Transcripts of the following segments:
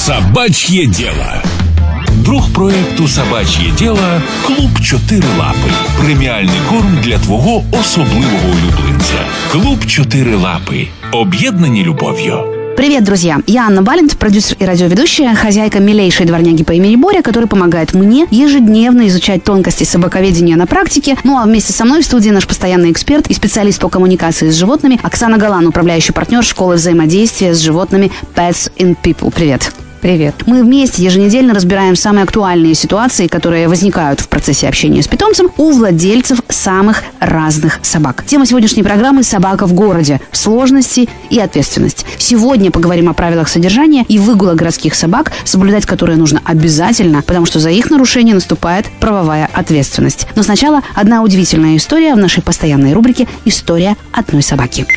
Собачье дело. Друг проекту Собач'є діло Клуб Чотири Лапи. Преміальний корм для твого особливого улюбленця. Клуб Чотири Лапи. Об'єднані любов'ю. Привет, друзья! Я Анна Балент, продюсер и радиоведущая, хозяйка милейшей дворняги по имени Боря, который помогает мне ежедневно изучать тонкости собаковедения на практике. Ну а вместе со мной в студии наш постоянный эксперт и специалист по коммуникации с животными Оксана Галан, управляющий партнер школы взаимодействия с животными Pets in People. Привет! Привет. Мы вместе еженедельно разбираем самые актуальные ситуации, которые возникают в процессе общения с питомцем у владельцев самых разных собак. Тема сегодняшней программы «Собака в городе. Сложности и ответственность». Сегодня поговорим о правилах содержания и выгула городских собак, соблюдать которые нужно обязательно, потому что за их нарушение наступает правовая ответственность. Но сначала одна удивительная история в нашей постоянной рубрике «История одной собаки».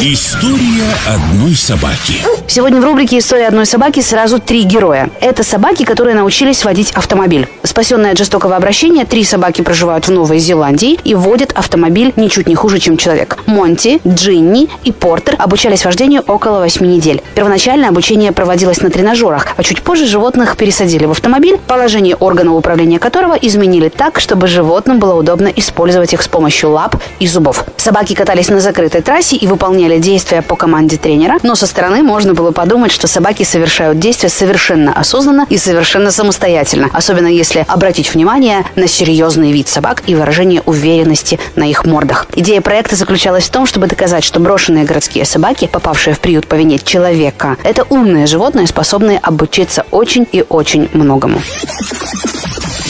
История одной собаки. Сегодня в рубрике «История одной собаки» сразу три героя. Это собаки, которые научились водить автомобиль. Спасенные от жестокого обращения, три собаки проживают в Новой Зеландии и водят автомобиль ничуть не хуже, чем человек. Монти, Джинни и Портер обучались вождению около восьми недель. Первоначально обучение проводилось на тренажерах, а чуть позже животных пересадили в автомобиль, положение органов управления которого изменили так, чтобы животным было удобно использовать их с помощью лап и зубов. Собаки катались на закрытой трассе и выполняли действия по команде тренера, но со стороны можно было подумать, что собаки совершают действия совершенно осознанно и совершенно самостоятельно, особенно если обратить внимание на серьезный вид собак и выражение уверенности на их мордах. Идея проекта заключалась в том, чтобы доказать, что брошенные городские собаки, попавшие в приют по вине человека, это умные животные, способные обучиться очень и очень многому.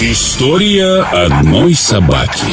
История одной собаки.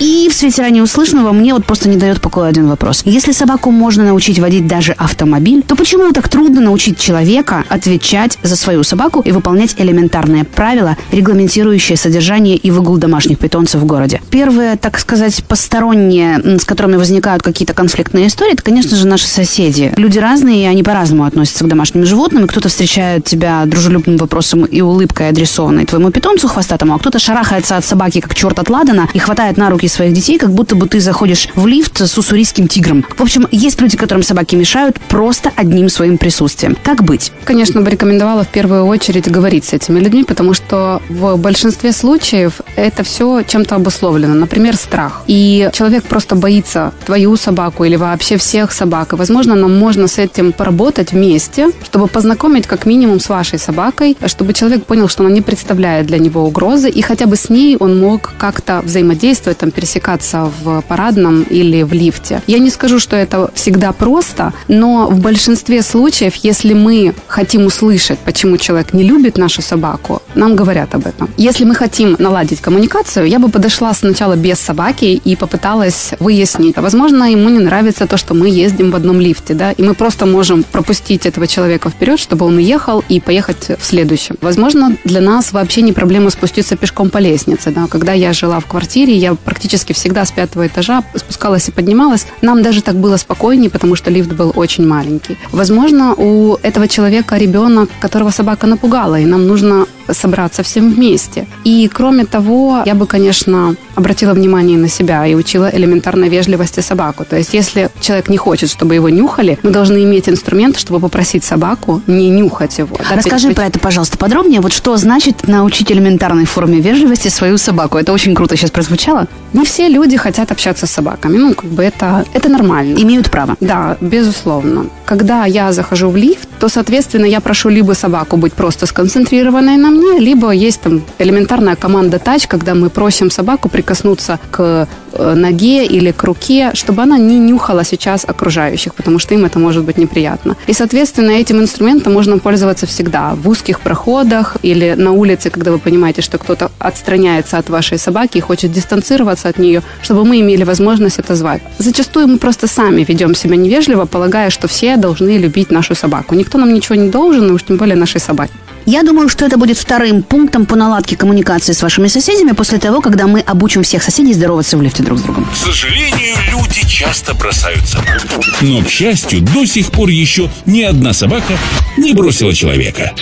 И в свете ранее услышанного мне вот просто не дает покоя один вопрос. Если собаку можно научить водить даже автомобиль, то почему так трудно научить человека отвечать за свою собаку и выполнять элементарные правила, регламентирующие содержание и выгул домашних питомцев в городе? Первые, так сказать, посторонние, с которыми возникают какие-то конфликтные истории, это, конечно же, наши соседи. Люди разные, и они по-разному относятся к домашним животным. Кто-то встречает тебя дружелюбным вопросом и улыбкой, адресованной твоему питомцу хвостатому, а кто-то шарахается от собаки, как черт от ладана, и хватает на руки своих детей, как будто бы ты заходишь в лифт с уссурийским тигром. В общем, есть люди, которым собаки мешают просто одним своим присутствием. Как быть? Конечно, бы рекомендовала в первую очередь говорить с этими людьми, потому что в большинстве случаев это все чем-то обусловлено. Например, страх. И человек просто боится твою собаку или вообще всех собак. И, возможно, нам можно с этим поработать вместе, чтобы познакомить как минимум с вашей собакой, чтобы человек понял, что она не представляет для него угрозы, и хотя бы с ней он мог как-то взаимодействовать, там, пересекаться в парадном или в лифте. Я не скажу, что это всегда просто, но в большинстве случаев, если мы хотим услышать, почему человек не любит нашу собаку, нам говорят об этом. Если мы хотим наладить коммуникацию, я бы подошла сначала без собаки и попыталась выяснить. Возможно, ему не нравится то, что мы ездим в одном лифте, да, и мы просто можем пропустить этого человека вперед, чтобы он уехал и поехать в следующем. Возможно, для нас вообще не проблема спуститься пешком по лестнице, да. Когда я жила в квартире, я практически всегда с пятого этажа спускалась и поднималась. Нам даже так было спокойнее, потому что лифт был очень маленький. Возможно, у этого человека ребенок, которого собака напугала, и нам нужно собраться всем вместе. И кроме того, я бы, конечно, обратила внимание на себя и учила элементарной вежливости собаку. То есть, если человек не хочет, чтобы его нюхали, мы должны иметь инструмент, чтобы попросить собаку не нюхать его. Да, Расскажи про это, пожалуйста, подробнее. Вот что значит научить элементарной форме вежливости свою собаку? Это очень круто сейчас прозвучало. Не все люди хотят общаться с собаками. Ну, как бы это, это нормально. Имеют право. Да, безусловно. Когда я захожу в лифт, то, соответственно, я прошу либо собаку быть просто сконцентрированной на мне, либо есть там элементарная команда тач, когда мы просим собаку прикоснуться к ноге или к руке, чтобы она не нюхала сейчас окружающих, потому что им это может быть неприятно. И, соответственно, этим инструментом можно пользоваться всегда в узких проходах или на улице, когда вы понимаете, что кто-то отстраняется от вашей собаки и хочет дистанцироваться от нее, чтобы мы имели возможность это звать. Зачастую мы просто сами ведем себя невежливо, полагая, что все должны любить нашу собаку. Никто нам ничего не должен, и уж тем более нашей собаке. Я думаю, что это будет вторым пунктом по наладке коммуникации с вашими соседями после того, когда мы обучим всех соседей здороваться в лифте друг с другом. К сожалению, люди часто бросают собак. Но, к счастью, до сих пор еще ни одна собака не бросила человека.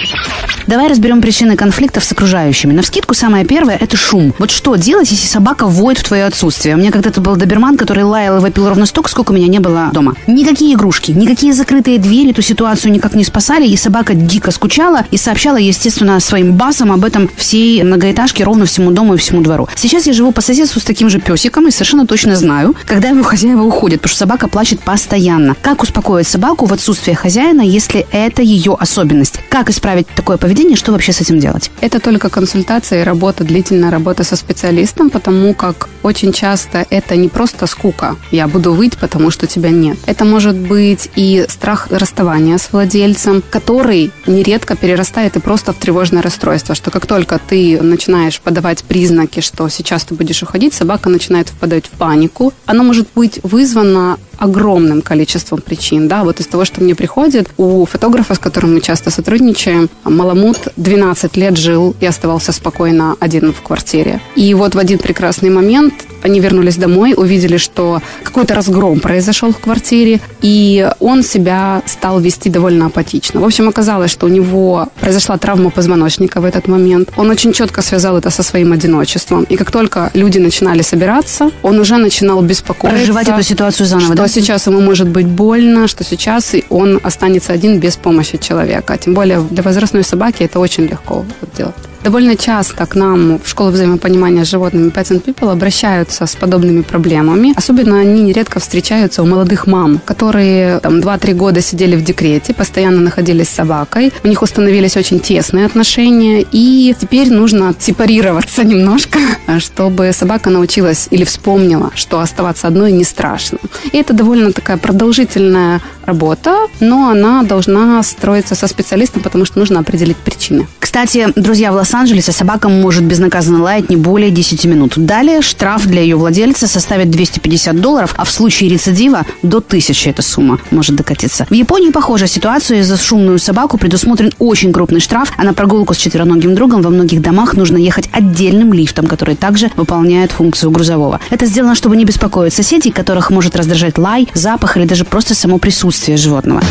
Давай разберем причины конфликтов с окружающими. На вскидку самое первое – это шум. Вот что делать, если собака воет в твое отсутствие? У меня когда-то был доберман, который лаял и вопил ровно столько, сколько меня не было дома. Никакие игрушки, никакие закрытые двери эту ситуацию никак не спасали, и собака дико скучала и сообщала, естественно, своим басом об этом всей многоэтажке ровно всему дому и всему двору. Сейчас я живу по соседству с таким же песиком и совершенно точно знаю, когда его хозяева уходят, потому что собака плачет постоянно. Как успокоить собаку в отсутствие хозяина, если это ее особенность? Как исправить такое поведение, что вообще с этим делать? Это только консультация и работа, длительная работа со специалистом, потому как очень часто это не просто скука. Я буду выть, потому что тебя нет. Это может быть и страх расставания с владельцем, который нередко перерастает и просто в тревожное расстройство, что как только ты начинаешь подавать признаки, что сейчас ты будешь уходить, собака начинает впадать в панику. Оно может быть вызвано огромным количеством причин. Да, вот из того, что мне приходит, у фотографа, с которым мы часто сотрудничаем, Маламут 12 лет жил и оставался спокойно один в квартире. И вот в один прекрасный момент они вернулись домой, увидели, что какой-то разгром произошел в квартире, и он себя стал вести довольно апатично. В общем, оказалось, что у него произошла травма позвоночника в этот момент. Он очень четко связал это со своим одиночеством. И как только люди начинали собираться, он уже начинал беспокоиться. Проживать эту ситуацию заново, что да? Сейчас ему может быть больно, что сейчас он останется один без помощи человека. Тем более для возрастной собаки это очень легко вот делать. Довольно часто к нам в школу взаимопонимания с животными Pets and People обращаются с подобными проблемами. Особенно они нередко встречаются у молодых мам, которые там 2-3 года сидели в декрете, постоянно находились с собакой. У них установились очень тесные отношения, и теперь нужно сепарироваться немножко, чтобы собака научилась или вспомнила, что оставаться одной не страшно. И это довольно такая продолжительная работа, но она должна строиться со специалистом, потому что нужно определить причины. Кстати, друзья, в Лос-Анджелесе собака может безнаказанно лаять не более 10 минут. Далее штраф для ее владельца составит 250 долларов, а в случае рецидива до 1000 эта сумма может докатиться. В Японии похожая ситуация. За шумную собаку предусмотрен очень крупный штраф, а на прогулку с четвероногим другом во многих домах нужно ехать отдельным лифтом, который также выполняет функцию грузового. Это сделано, чтобы не беспокоить соседей, которых может раздражать лай, запах или даже просто само присутствие животного.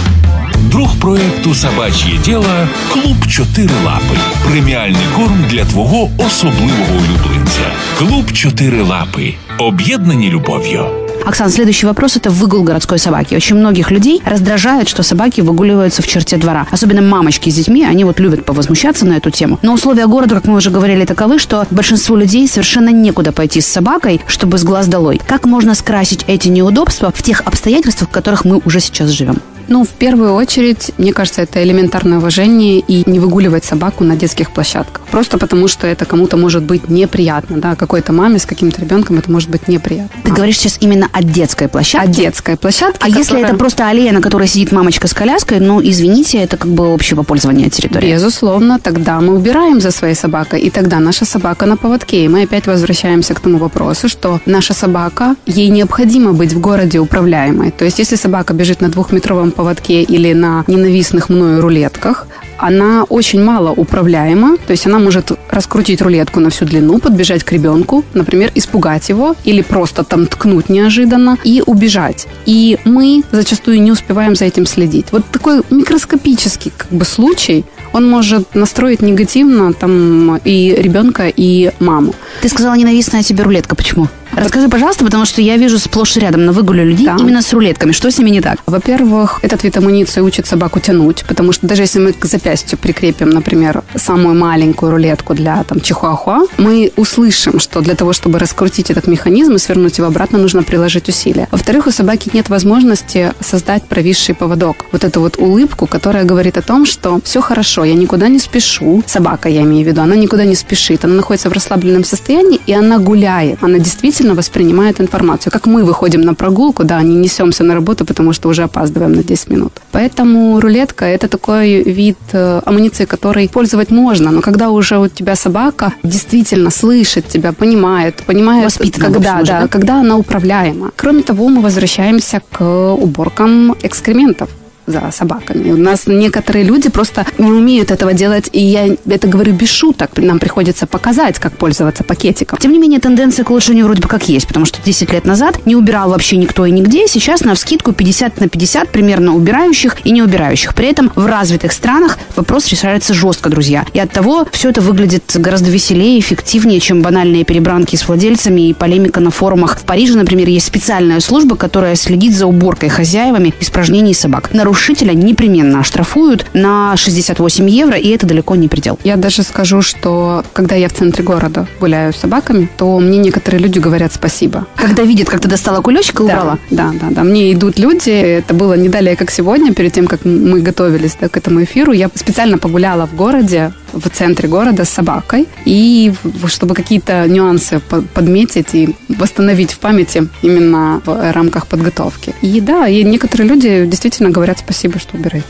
Друг проекту Собач'є діло Клуб Чотири Лапи. Преміальний корм для твого особливого улюбленця. Клуб Чотири Лапи. Об'єднані любов'ю. Оксан, следующий вопрос – это выгул городской собаки. Очень многих людей раздражает, что собаки выгуливаются в черте двора. Особенно мамочки с детьми, они вот любят повозмущаться на эту тему. Но условия города, как мы уже говорили, таковы, что большинству людей совершенно некуда пойти с собакой, чтобы с глаз долой. Как можно скрасить эти неудобства в тех обстоятельствах, в которых мы уже сейчас живем? Ну, в первую очередь, мне кажется, это элементарное уважение и не выгуливать собаку на детских площадках. Просто потому, что это кому-то может быть неприятно, да, какой-то маме с каким-то ребенком это может быть неприятно. Ты говоришь сейчас именно о детской площадке? О детской площадке. А если которая- это просто аллея, на которой сидит мамочка с коляской, ну, извините, это как бы общего пользования территории. Безусловно, тогда мы убираем за своей собакой, и тогда наша собака на поводке. И мы опять возвращаемся к тому вопросу, что наша собака, ей необходимо быть в городе управляемой. То есть, если собака бежит на двухметровом поводке или на ненавистных мною рулетках, она очень мало управляема, то есть она может раскрутить рулетку на всю длину, подбежать к ребенку, например, испугать его или просто там ткнуть неожиданно и убежать. И мы зачастую не успеваем за этим следить. Вот такой микроскопический как бы случай, он может настроить негативно там и ребенка, и маму. Ты сказала ненавистная тебе рулетка. Почему? Расскажи, пожалуйста, потому что я вижу сплошь и рядом на выгуле людей Да. именно с рулетками. Что с ними не так? Во-первых, этот вид амуниции учит собаку тянуть, потому что даже если мы к запястью прикрепим, например, самую маленькую рулетку для там чихуахуа, мы услышим, что для того, чтобы раскрутить этот механизм и свернуть его обратно, нужно приложить усилия. Во-вторых, у собаки нет возможности создать провисший поводок. Вот эту вот улыбку, которая говорит о том, что все хорошо, я никуда не спешу. Собака, я имею в виду, она никуда не спешит. Она находится в расслабленном состоянии, и она гуляет. Она действительно воспринимает информацию. Как мы выходим на прогулку, да, не несемся на работу, потому что уже опаздываем на 10 минут. Поэтому рулетка – это такой вид э, амуниции, который пользовать можно, но когда уже у тебя собака действительно слышит тебя, понимает, понимает, Воспитана, когда, общем, уже, да, да? когда она управляема. Кроме того, мы возвращаемся к уборкам экскрементов за собаками. У нас некоторые люди просто не умеют этого делать, и я это говорю без шуток. Нам приходится показать, как пользоваться пакетиком. Тем не менее, тенденция к улучшению вроде бы как есть, потому что 10 лет назад не убирал вообще никто и нигде. Сейчас на вскидку 50 на 50 примерно убирающих и не убирающих. При этом в развитых странах вопрос решается жестко, друзья. И от того все это выглядит гораздо веселее, эффективнее, чем банальные перебранки с владельцами и полемика на форумах. В Париже, например, есть специальная служба, которая следит за уборкой хозяевами испражнений собак. Нарушителя непременно оштрафуют на 68 евро, и это далеко не предел. Я даже скажу, что когда я в центре города гуляю с собаками, то мне некоторые люди говорят спасибо. Когда видят, как ты достала кулечек и убрала? Да, да, да. Мне идут люди, это было не далее, как сегодня, перед тем, как мы готовились да, к этому эфиру, я специально погуляла в городе, в центре города с собакой, и чтобы какие-то нюансы подметить и восстановить в памяти именно в рамках подготовки. И да, и некоторые люди действительно говорят спасибо, что убираете.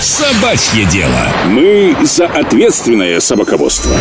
Собачье дело. Мы за ответственное собаководство.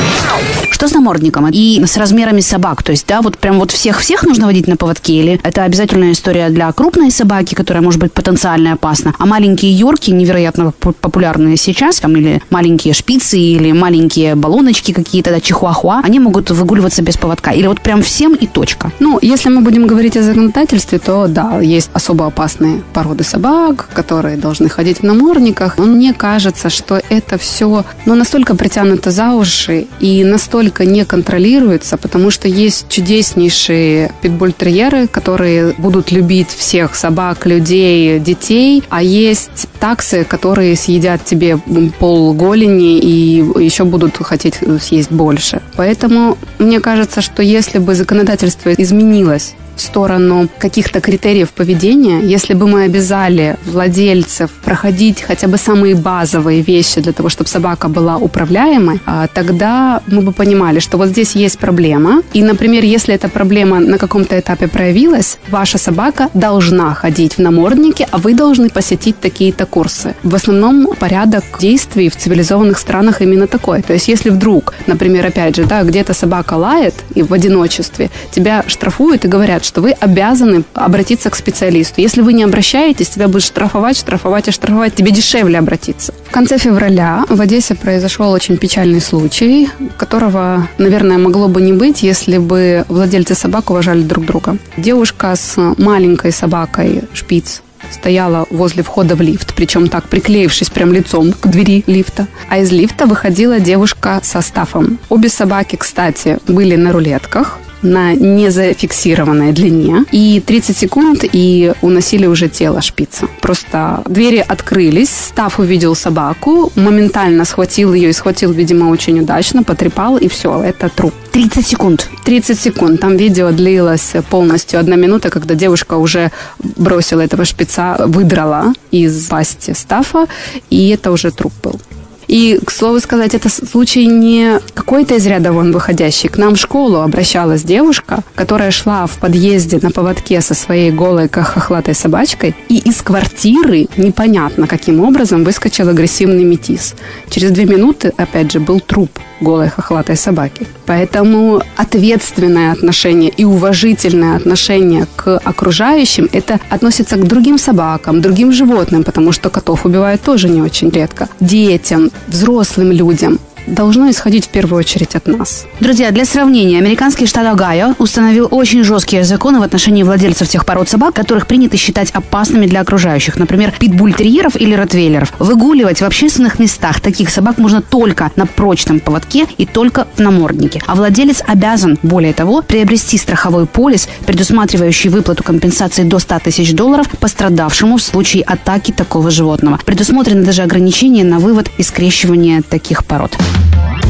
Что с намордником и с размерами собак? То есть, да, вот прям вот всех-всех нужно водить на поводке? Или это обязательная история для крупной собаки, которая может быть потенциально опасна? А маленькие йорки, невероятно популярные сейчас, там, или маленькие шпицы, или маленькие баллоночки какие-то, да, чихуахуа, они могут выгуливаться без поводка. Или вот прям всем и точка? Ну, если мы будем говорить о законодательстве, то да, есть особо опасные породы собак, которые должны ходить в намордниках. Но мне кажется, что это все ну, настолько притянуто за уши и настолько не контролируется, потому что есть чудеснейшие питбультерьеры, которые будут любить всех собак, людей, детей, а есть таксы, которые съедят тебе пол голени и еще будут хотеть съесть больше. Поэтому мне кажется, что если бы законодательство изменилось в сторону каких-то критериев поведения, если бы мы обязали владельцев проходить хотя бы самые базовые вещи для того, чтобы собака была управляемой, а, тогда мы бы понимали, что вот здесь есть проблема. И, например, если эта проблема на каком-то этапе проявилась, ваша собака должна ходить в наморднике, а вы должны посетить такие-то курсы. В основном порядок действий в цивилизованных странах именно такой. То есть, если вдруг, например, опять же, да, где-то собака лает и в одиночестве, тебя штрафуют и говорят, что вы обязаны обратиться к специалисту. Если вы не обращаетесь, тебя будут штрафовать, штрафовать и штрафовать. Тебе дешевле обратиться. В конце февраля в Одессе произошел очень печальный случай, которого, наверное, могло бы не быть, если бы владельцы собак уважали друг друга. Девушка с маленькой собакой шпиц стояла возле входа в лифт, причем так приклеившись прям лицом к двери лифта. А из лифта выходила девушка со стафом. Обе собаки, кстати, были на рулетках на незафиксированной длине. И 30 секунд, и уносили уже тело шпица. Просто двери открылись, Став увидел собаку, моментально схватил ее и схватил, видимо, очень удачно, потрепал, и все, это труп. 30 секунд. 30 секунд. Там видео длилось полностью одна минута, когда девушка уже бросила этого шпица, выдрала из пасти Стафа, и это уже труп был. И, к слову сказать, это случай не какой-то из ряда вон выходящий. К нам в школу обращалась девушка, которая шла в подъезде на поводке со своей голой хохлатой собачкой, и из квартиры непонятно каким образом выскочил агрессивный метис. Через две минуты, опять же, был труп голой хохлатой собаки. Поэтому ответственное отношение и уважительное отношение к окружающим это относится к другим собакам, другим животным, потому что котов убивают тоже не очень редко, детям, взрослым людям должно исходить в первую очередь от нас. Друзья, для сравнения, американский штат Огайо установил очень жесткие законы в отношении владельцев тех пород собак, которых принято считать опасными для окружающих. Например, питбультерьеров или ротвейлеров. Выгуливать в общественных местах таких собак можно только на прочном поводке и только в наморднике. А владелец обязан, более того, приобрести страховой полис, предусматривающий выплату компенсации до 100 тысяч долларов пострадавшему в случае атаки такого животного. Предусмотрено даже ограничение на вывод и скрещивание таких пород.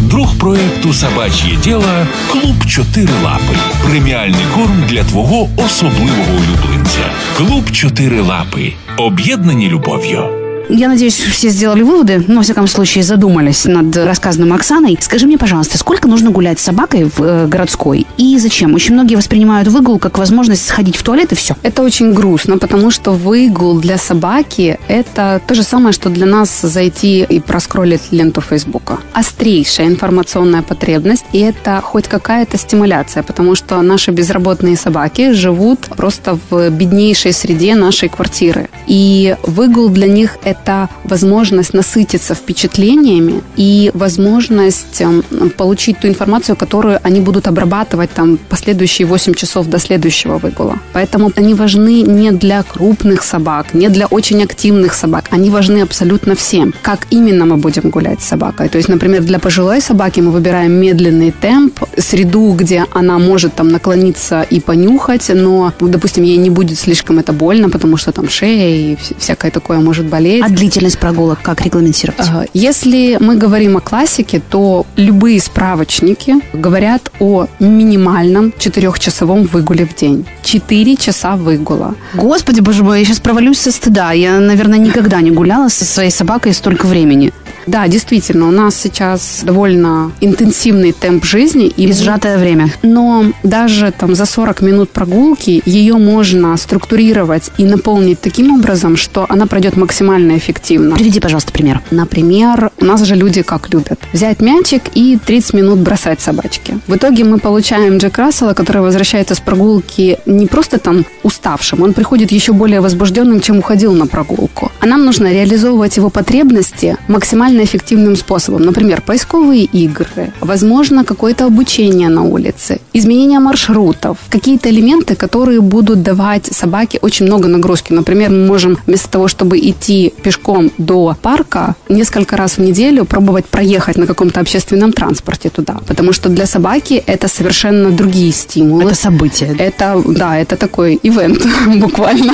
Друг проекту Собач'є діло Клуб Чотири Лапи. Преміальний корм для твого особливого улюбленця. Клуб Чотири Лапи. Об'єднані любов'ю. Я надеюсь, все сделали выводы, но, во всяком случае, задумались над рассказанным Оксаной. Скажи мне, пожалуйста, сколько нужно гулять с собакой в э, городской и зачем? Очень многие воспринимают выгул как возможность сходить в туалет и все. Это очень грустно, потому что выгул для собаки – это то же самое, что для нас зайти и проскроллить ленту Фейсбука. Острейшая информационная потребность, и это хоть какая-то стимуляция, потому что наши безработные собаки живут просто в беднейшей среде нашей квартиры. И выгул для них – это возможность насытиться впечатлениями и возможность эм, получить ту информацию, которую они будут обрабатывать там последующие 8 часов до следующего выгула. Поэтому они важны не для крупных собак, не для очень активных собак. Они важны абсолютно всем. Как именно мы будем гулять с собакой? То есть, например, для пожилой собаки мы выбираем медленный темп, среду, где она может там наклониться и понюхать, но, допустим, ей не будет слишком это больно, потому что там шея и всякое такое может болеть. А длительность прогулок как регламентировать? Если мы говорим о классике, то любые справочники говорят о минимальном четырехчасовом выгуле в день. Четыре часа выгула. Господи, боже мой, я сейчас провалюсь со стыда. Я, наверное, никогда не гуляла со своей собакой столько времени. Да, действительно, у нас сейчас довольно интенсивный темп жизни. И, сжатое время. Но даже там за 40 минут прогулки ее можно структурировать и наполнить таким образом, что она пройдет максимально эффективно. Приведи, пожалуйста, пример. Например, у нас же люди как любят. Взять мячик и 30 минут бросать собачки. В итоге мы получаем Джек Рассела, который возвращается с прогулки не просто там уставшим, он приходит еще более возбужденным, чем уходил на прогулку. А нам нужно реализовывать его потребности максимально максимально эффективным способом. Например, поисковые игры, возможно, какое-то обучение на улице, изменение маршрутов, какие-то элементы, которые будут давать собаке очень много нагрузки. Например, мы можем вместо того, чтобы идти пешком до парка, несколько раз в неделю пробовать проехать на каком-то общественном транспорте туда. Потому что для собаки это совершенно другие стимулы. Это событие. Это, да, это такой ивент буквально.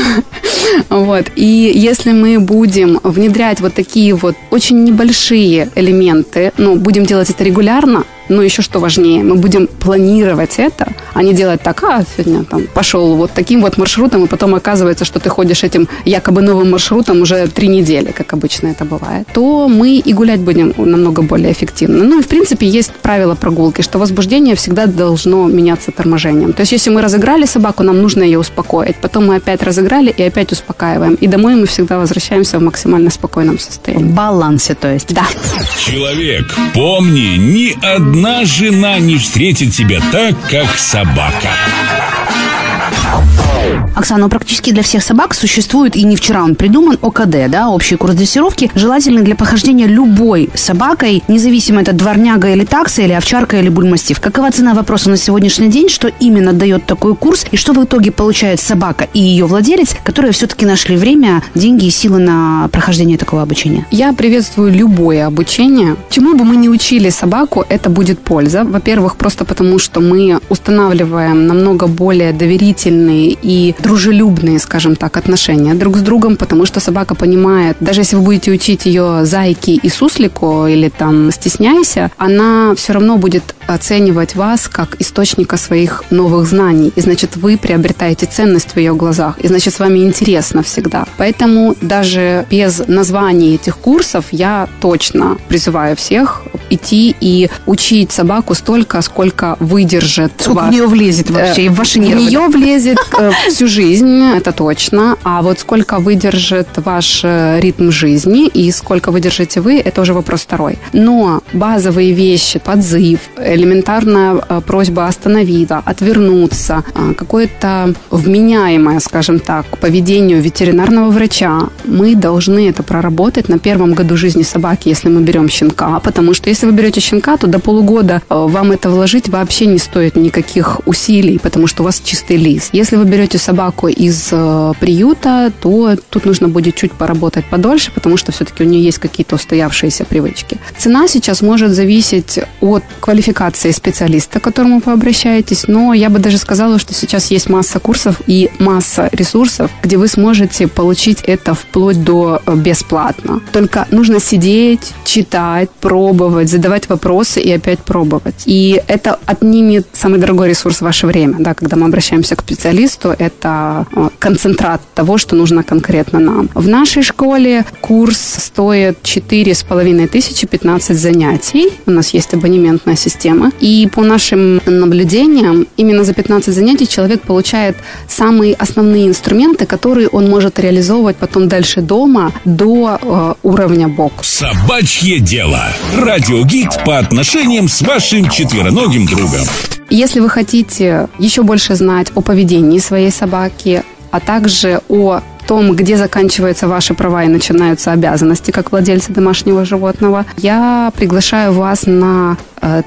Вот. И если мы будем внедрять вот такие вот очень небольшие большие элементы, ну, будем делать это регулярно, но еще что важнее, мы будем планировать это, а не делать так, а сегодня там пошел вот таким вот маршрутом, и потом оказывается, что ты ходишь этим якобы новым маршрутом уже три недели, как обычно это бывает, то мы и гулять будем намного более эффективно. Ну и в принципе есть правило прогулки, что возбуждение всегда должно меняться торможением. То есть если мы разыграли собаку, нам нужно ее успокоить. Потом мы опять разыграли и опять успокаиваем. И домой мы всегда возвращаемся в максимально спокойном состоянии. В балансе, то есть. Да. Человек, помни, ни одна одна жена не встретит тебя так, как собака. Оксана, ну, практически для всех собак существует, и не вчера он придуман, ОКД, да, общий курс дрессировки, желательный для похождения любой собакой, независимо это дворняга или такса, или овчарка, или бульмастив. Какова цена вопроса на сегодняшний день, что именно дает такой курс, и что в итоге получает собака и ее владелец, которые все-таки нашли время, деньги и силы на прохождение такого обучения? Я приветствую любое обучение. Чему бы мы ни учили собаку, это будет польза. Во-первых, просто потому, что мы устанавливаем намного более доверительные и дружелюбные, скажем так, отношения друг с другом, потому что собака понимает, даже если вы будете учить ее зайки и суслику или там стесняйся, она все равно будет оценивать вас как источника своих новых знаний. И значит, вы приобретаете ценность в ее глазах. И значит, с вами интересно всегда. Поэтому даже без названий этих курсов я точно призываю всех идти и учить собаку столько, сколько выдержит. Сколько ваш... в нее влезет вообще, в ваши нервы. В нее влезет э, всю жизнь, это точно. А вот сколько выдержит ваш э, ритм жизни и сколько выдержите вы, это уже вопрос второй. Но базовые вещи, подзыв, элементарная э, просьба остановиться, отвернуться, какое-то вменяемое, скажем так, поведению ветеринарного врача, мы должны это проработать на первом году жизни собаки, если мы берем щенка, потому что если вы берете щенка, то до полугода вам это вложить вообще не стоит никаких усилий, потому что у вас чистый лист. Если вы берете собаку из э, приюта, то тут нужно будет чуть поработать подольше, потому что все-таки у нее есть какие-то устоявшиеся привычки. Цена сейчас может зависеть от квалификации специалиста, к которому вы обращаетесь, но я бы даже сказала, что сейчас есть масса курсов и масса ресурсов, где вы сможете получить это вплоть до э, бесплатно. Только нужно сидеть, читать, пробовать, задавать вопросы и опять пробовать. И это отнимет самый дорогой ресурс ваше время. Да, когда мы обращаемся к специалисту, это э, концентрат того, что нужно конкретно нам. В нашей школе курс стоит 4,5 тысячи 15 занятий. У нас есть абонементная система. И по нашим наблюдениям, именно за 15 занятий человек получает самые основные инструменты, которые он может реализовывать потом дальше дома до э, уровня бок. Собачье дело. Радиогид по отношениям с вашим четвероногим другом. Если вы хотите еще больше знать о поведении своей собаки, а также о том, где заканчиваются ваши права и начинаются обязанности как владельца домашнего животного, я приглашаю вас на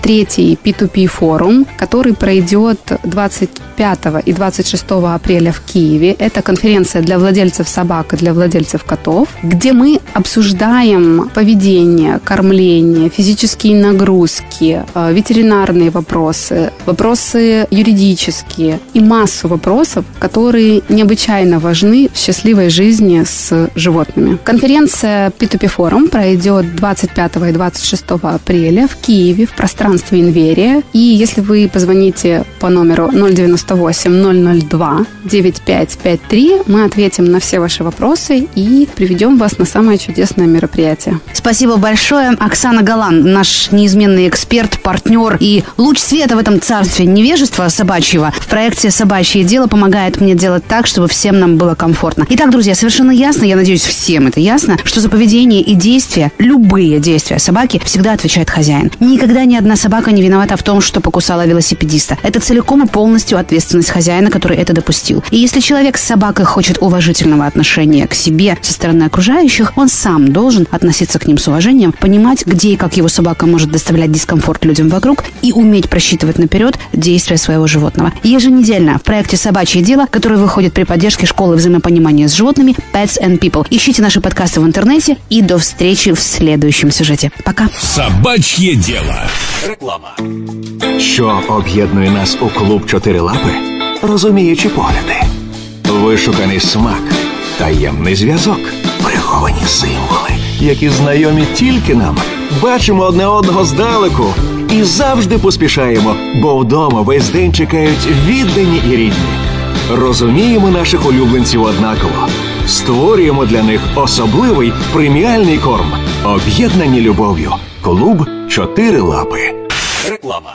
третий P2P форум, который пройдет 25 и 26 апреля в Киеве. Это конференция для владельцев собак и для владельцев котов, где мы обсуждаем поведение, кормление, физические нагрузки, э, ветеринарные вопросы, вопросы юридические и массу вопросов, которые необычайно важны в счастливой жизни с животными. Конференция P2P форум пройдет 25 и 26 апреля в Киеве в пространстве Инверия. И если вы позвоните по номеру 098 002 9553, мы ответим на все ваши вопросы и приведем вас на самое чудесное мероприятие. Спасибо большое. Оксана Галан, наш неизменный эксперт, партнер и луч света в этом царстве невежества собачьего в проекте «Собачье дело» помогает мне делать так, чтобы всем нам было комфортно. Итак, друзья, совершенно ясно, я надеюсь, всем это ясно, что за поведение и действия, любые действия собаки всегда отвечает хозяин. Никогда ни одна собака не виновата в том, что покусала велосипедиста. Это целиком и полностью ответственность хозяина, который это допустил. И если человек с собакой хочет уважительного отношения к себе со стороны окружающих, он сам должен относиться к ним с уважением, понимать, где и как его собака может доставлять дискомфорт людям вокруг и уметь просчитывать наперед действия своего животного. Еженедельно в проекте «Собачье дело», который выходит при поддержке школы взаимопонимания с животными Pets and People. Ищите наши подкасты в интернете и до встречи в следующем сюжете. Пока. Собачье дело. Реклама. Що об'єднує нас у клуб чотирилапи? Розуміючі погляди, вишуканий смак, таємний зв'язок, приховані символи, які знайомі тільки нам. Бачимо одне одного здалеку і завжди поспішаємо, бо вдома весь день чекають віддані і рідні. Розуміємо наших улюбленців однаково. Створюємо для них особливий преміальний корм. Об'єднані любов'ю. Клуб чотири лапи. Реклама.